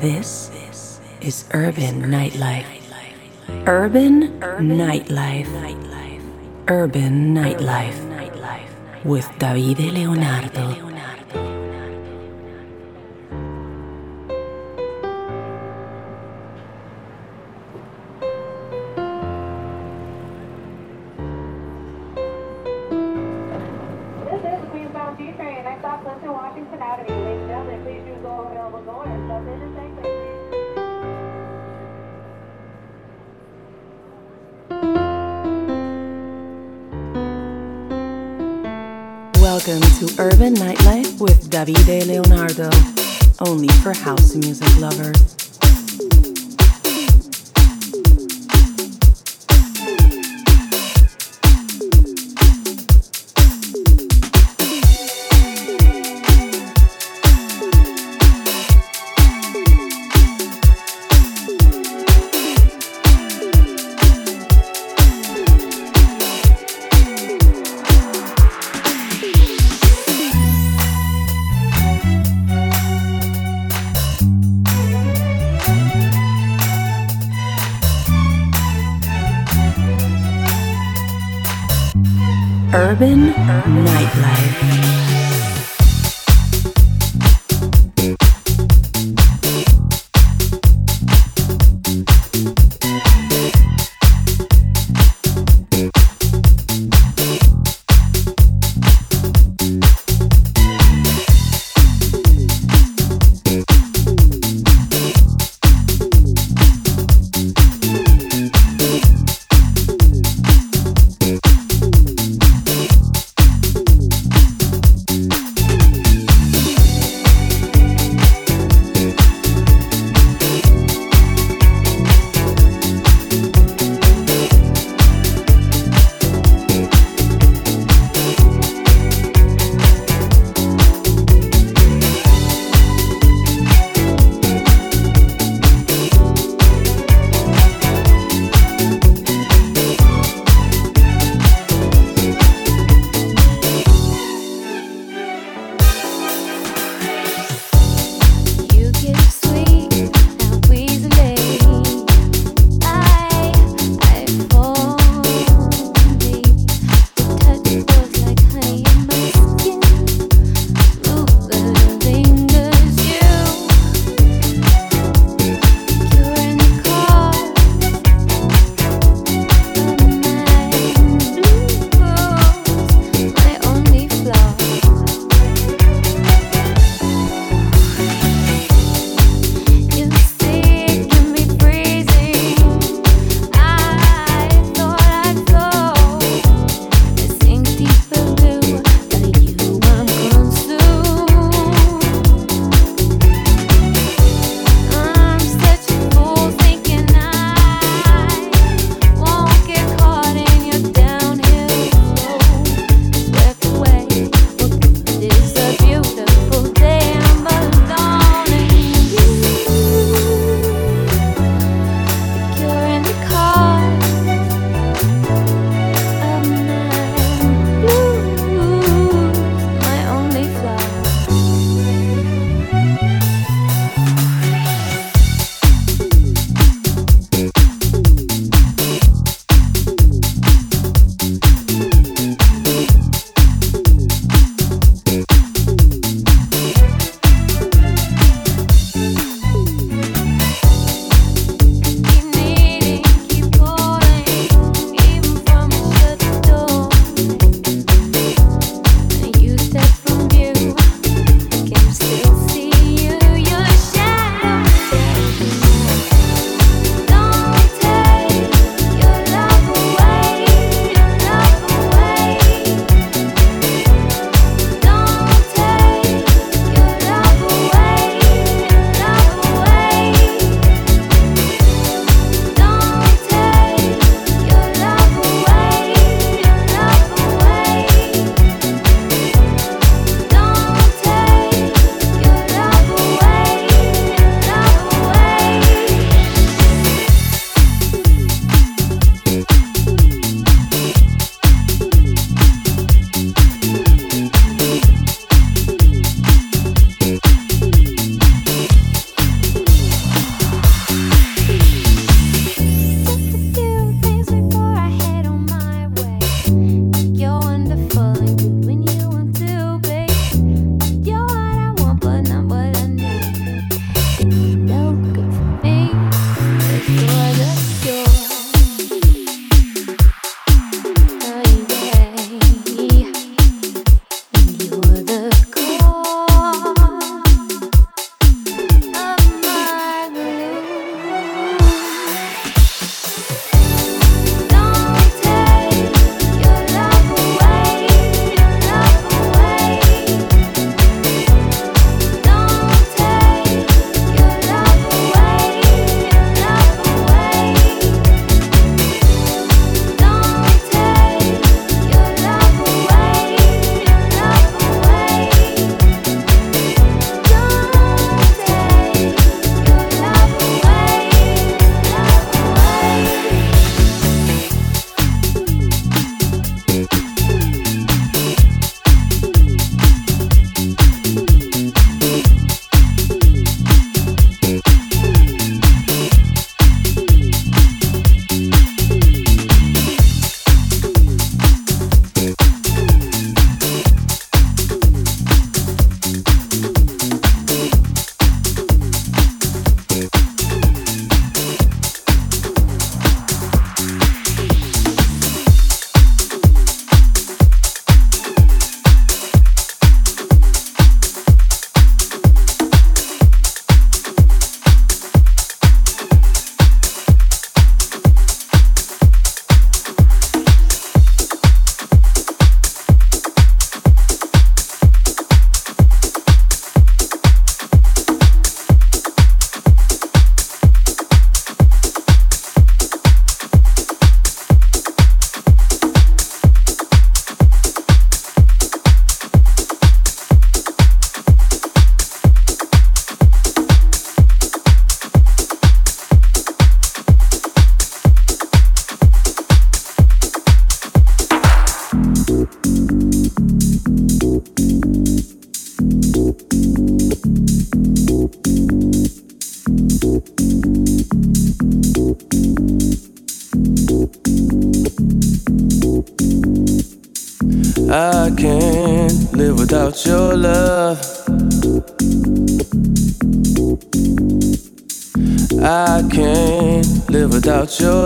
This is Urban Nightlife. Urban Nightlife. Urban Nightlife. With Davide Leonardo. Davide Leonardo, only for house music lovers.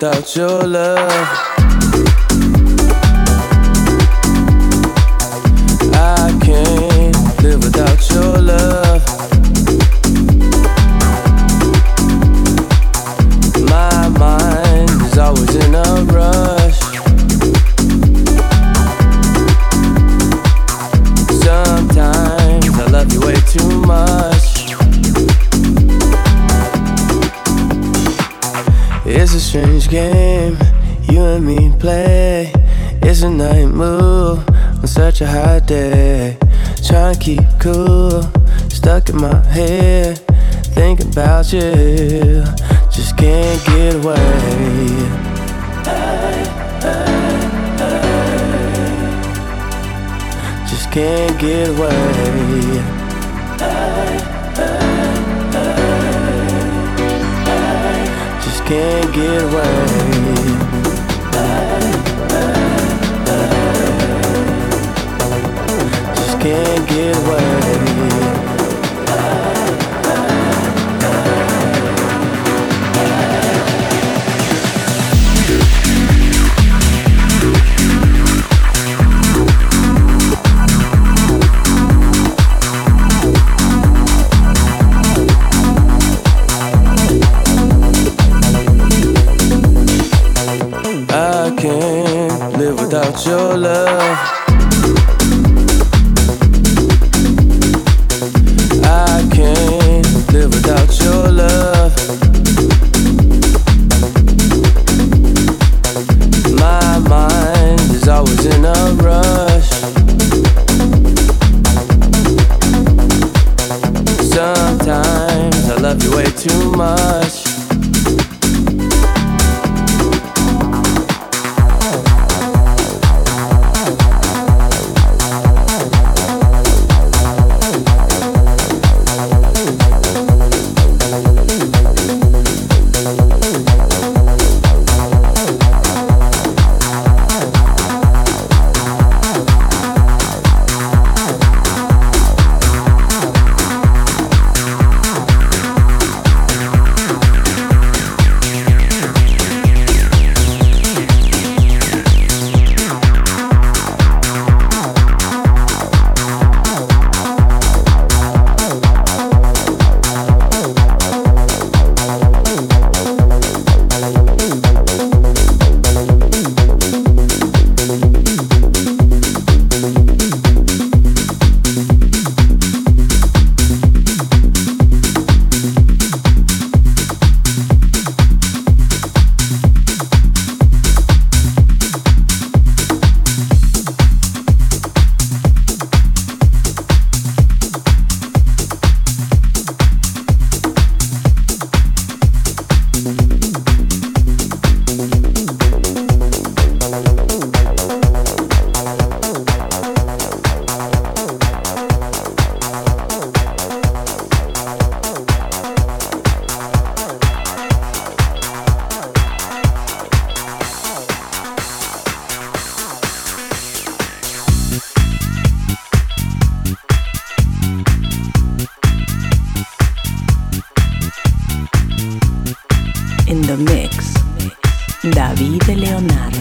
without your love. keep cool. Stuck in my head, thinking about you. Just can't get away. Just can't get away. Just can't get away. it away. David Leonardo.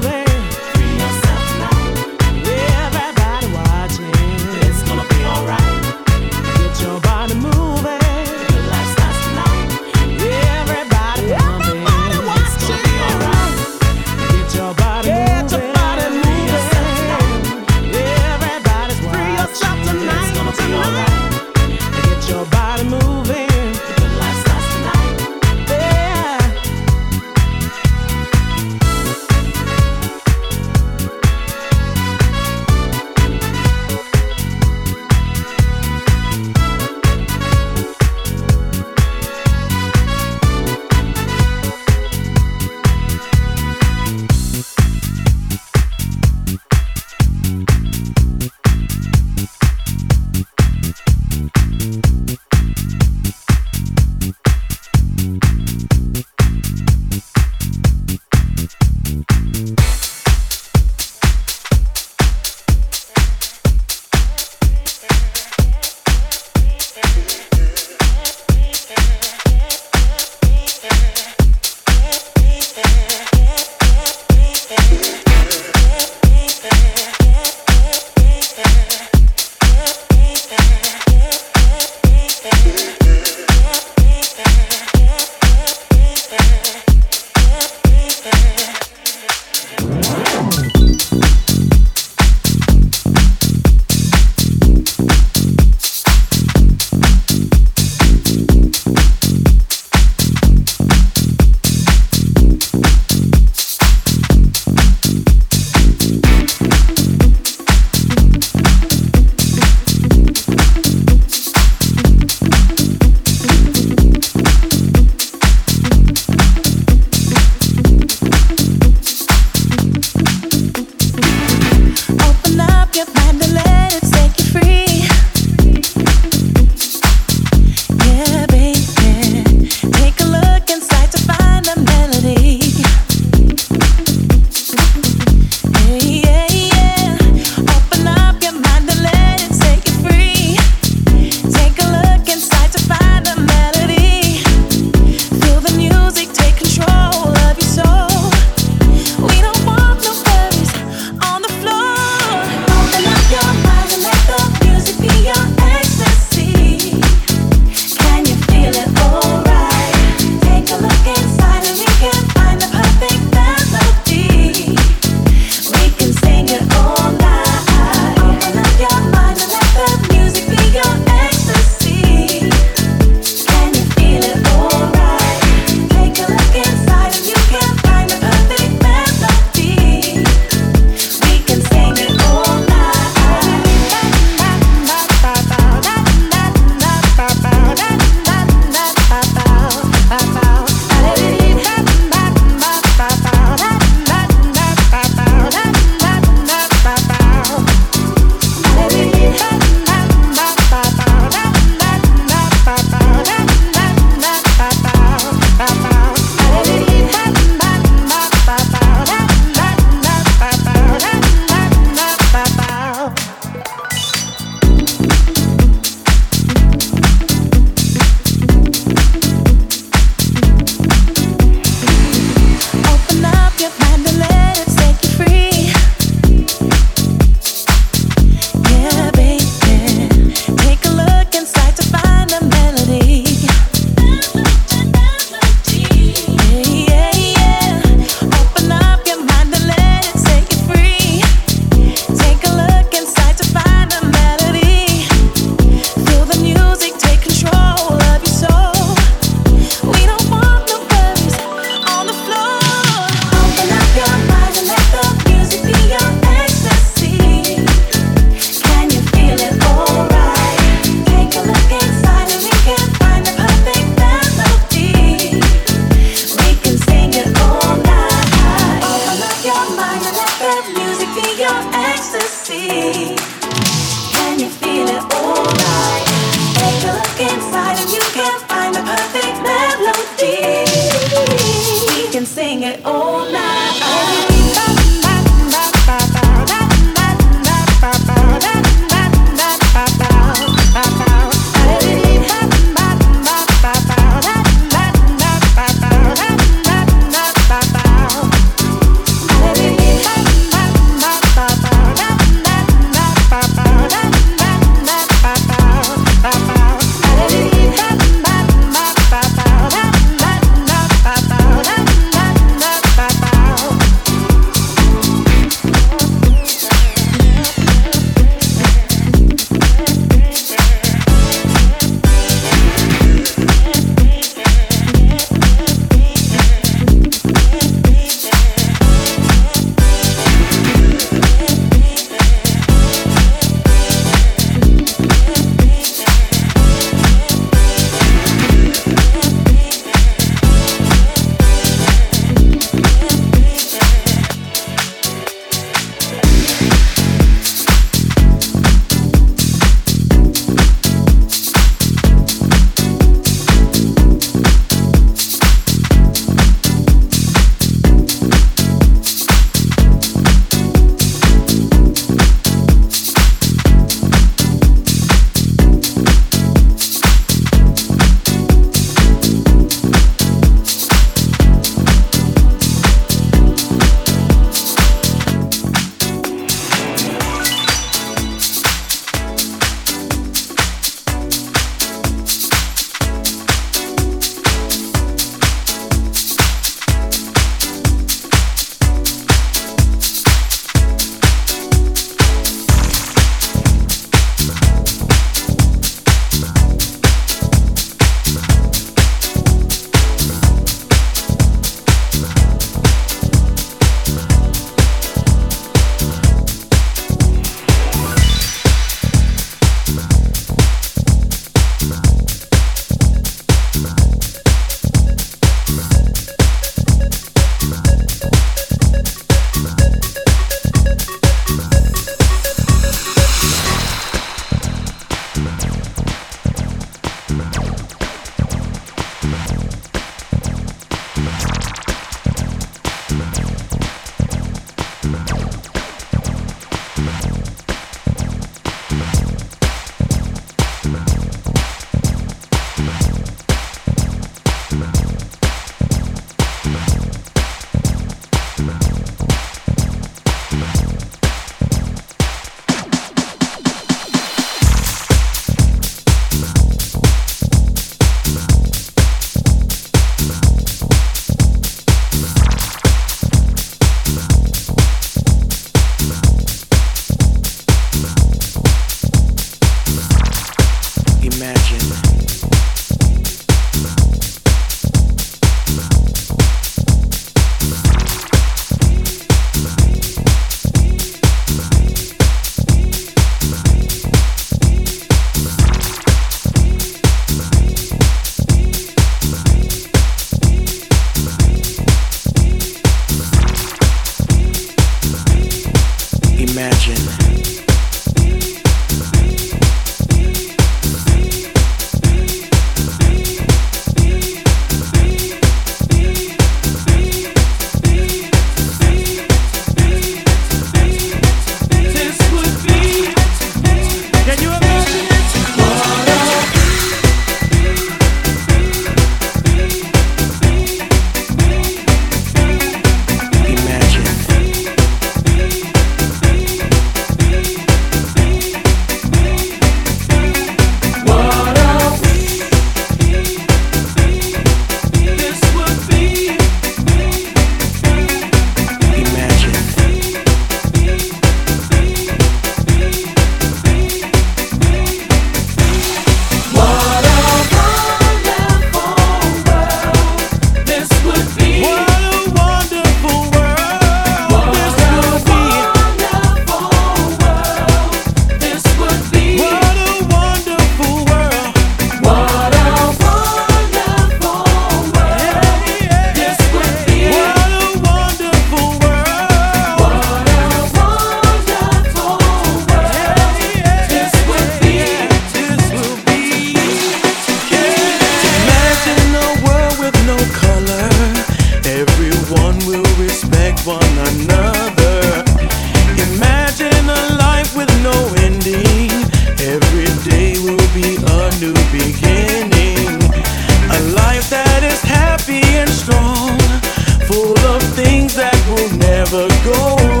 Never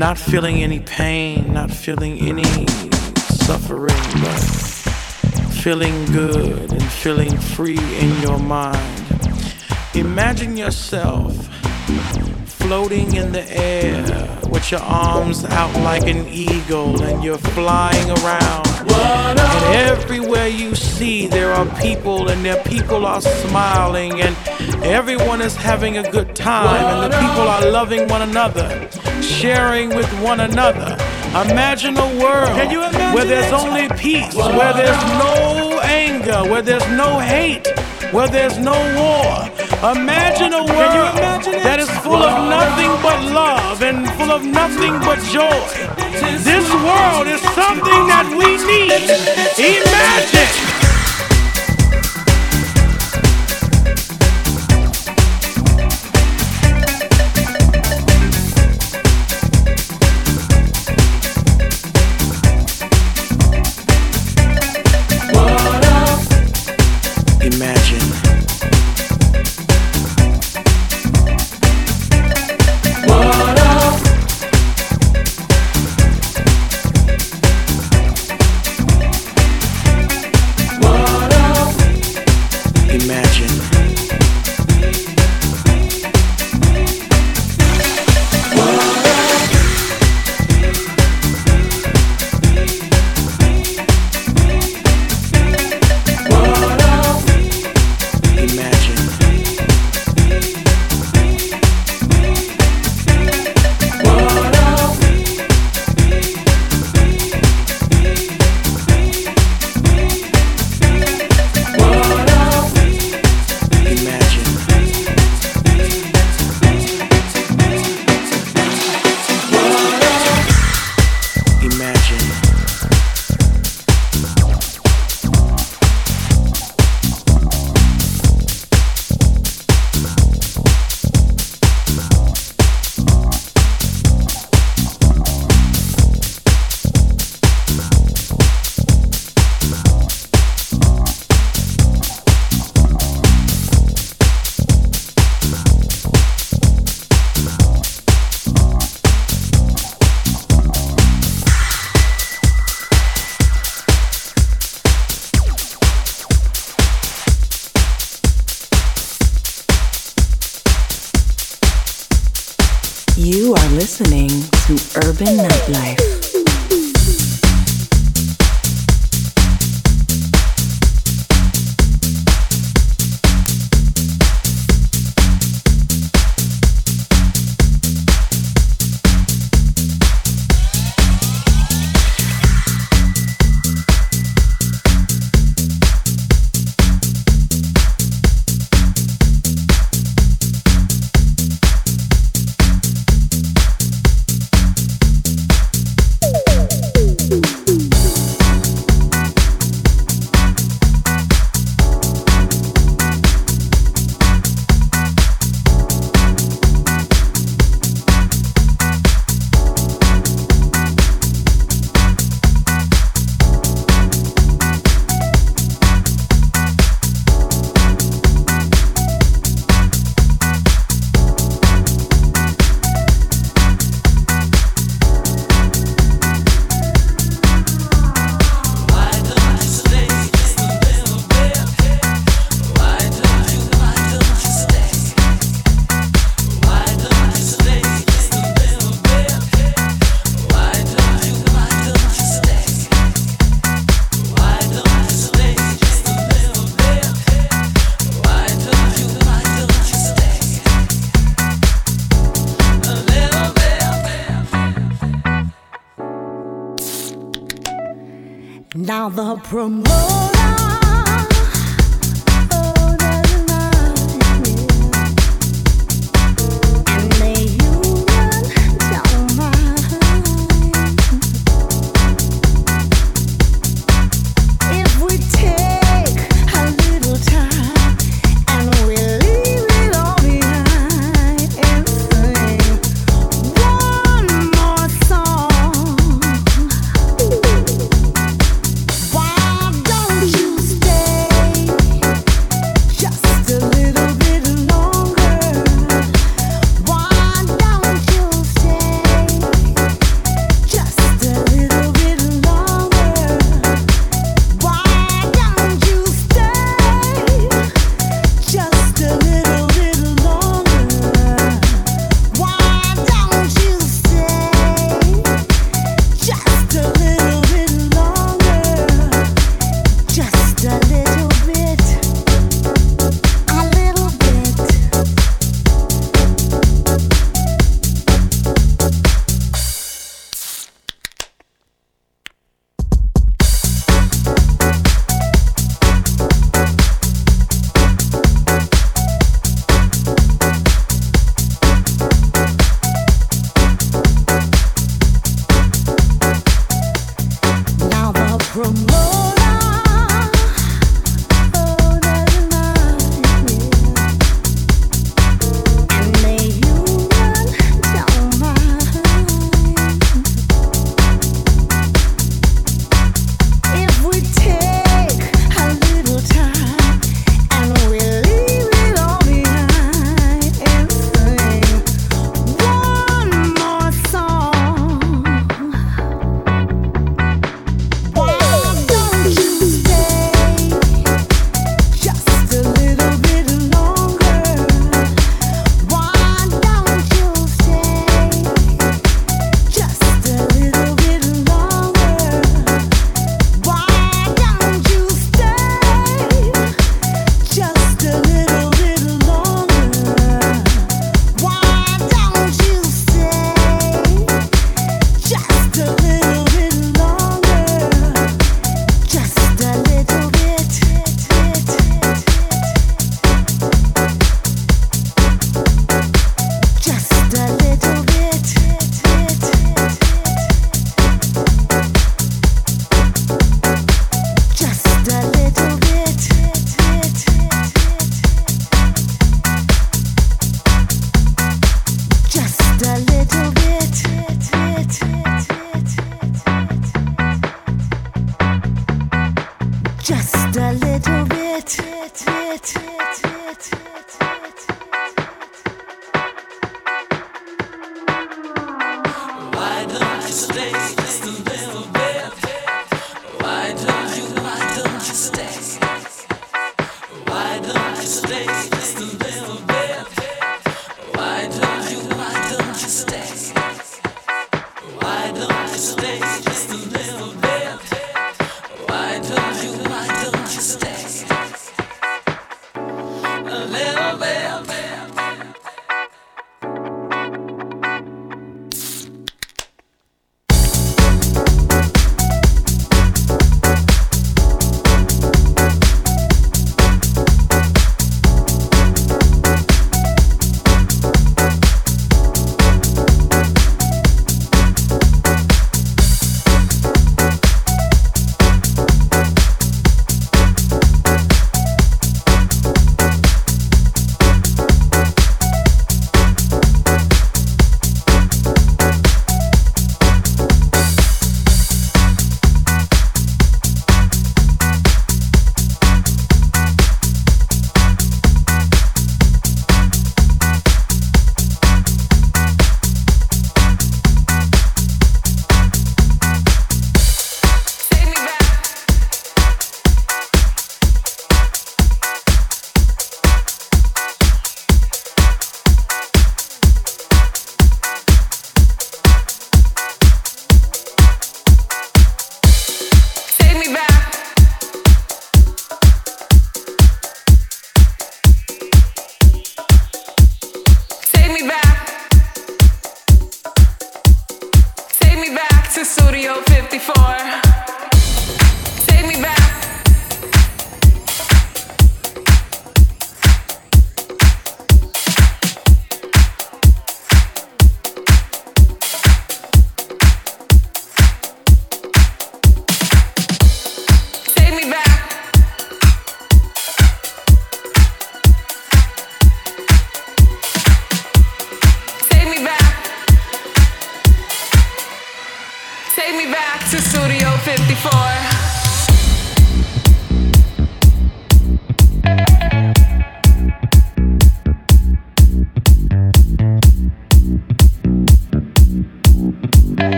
not feeling any pain, not feeling any suffering, but feeling good and feeling free in your mind. Imagine yourself floating in the air with your arms out like an eagle and you're flying around. And everywhere you see, there are people and their people are smiling and everyone is having a good time and the people are loving one another, sharing with one another. Imagine a world where there's only peace, where there's no anger, where there's no hate, where there's no war. Imagine a world imagine that is full of nothing but love and full of nothing but joy. This world is something that we need. Imagine. To the 54.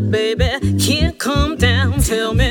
baby. Can't come down. Tell me.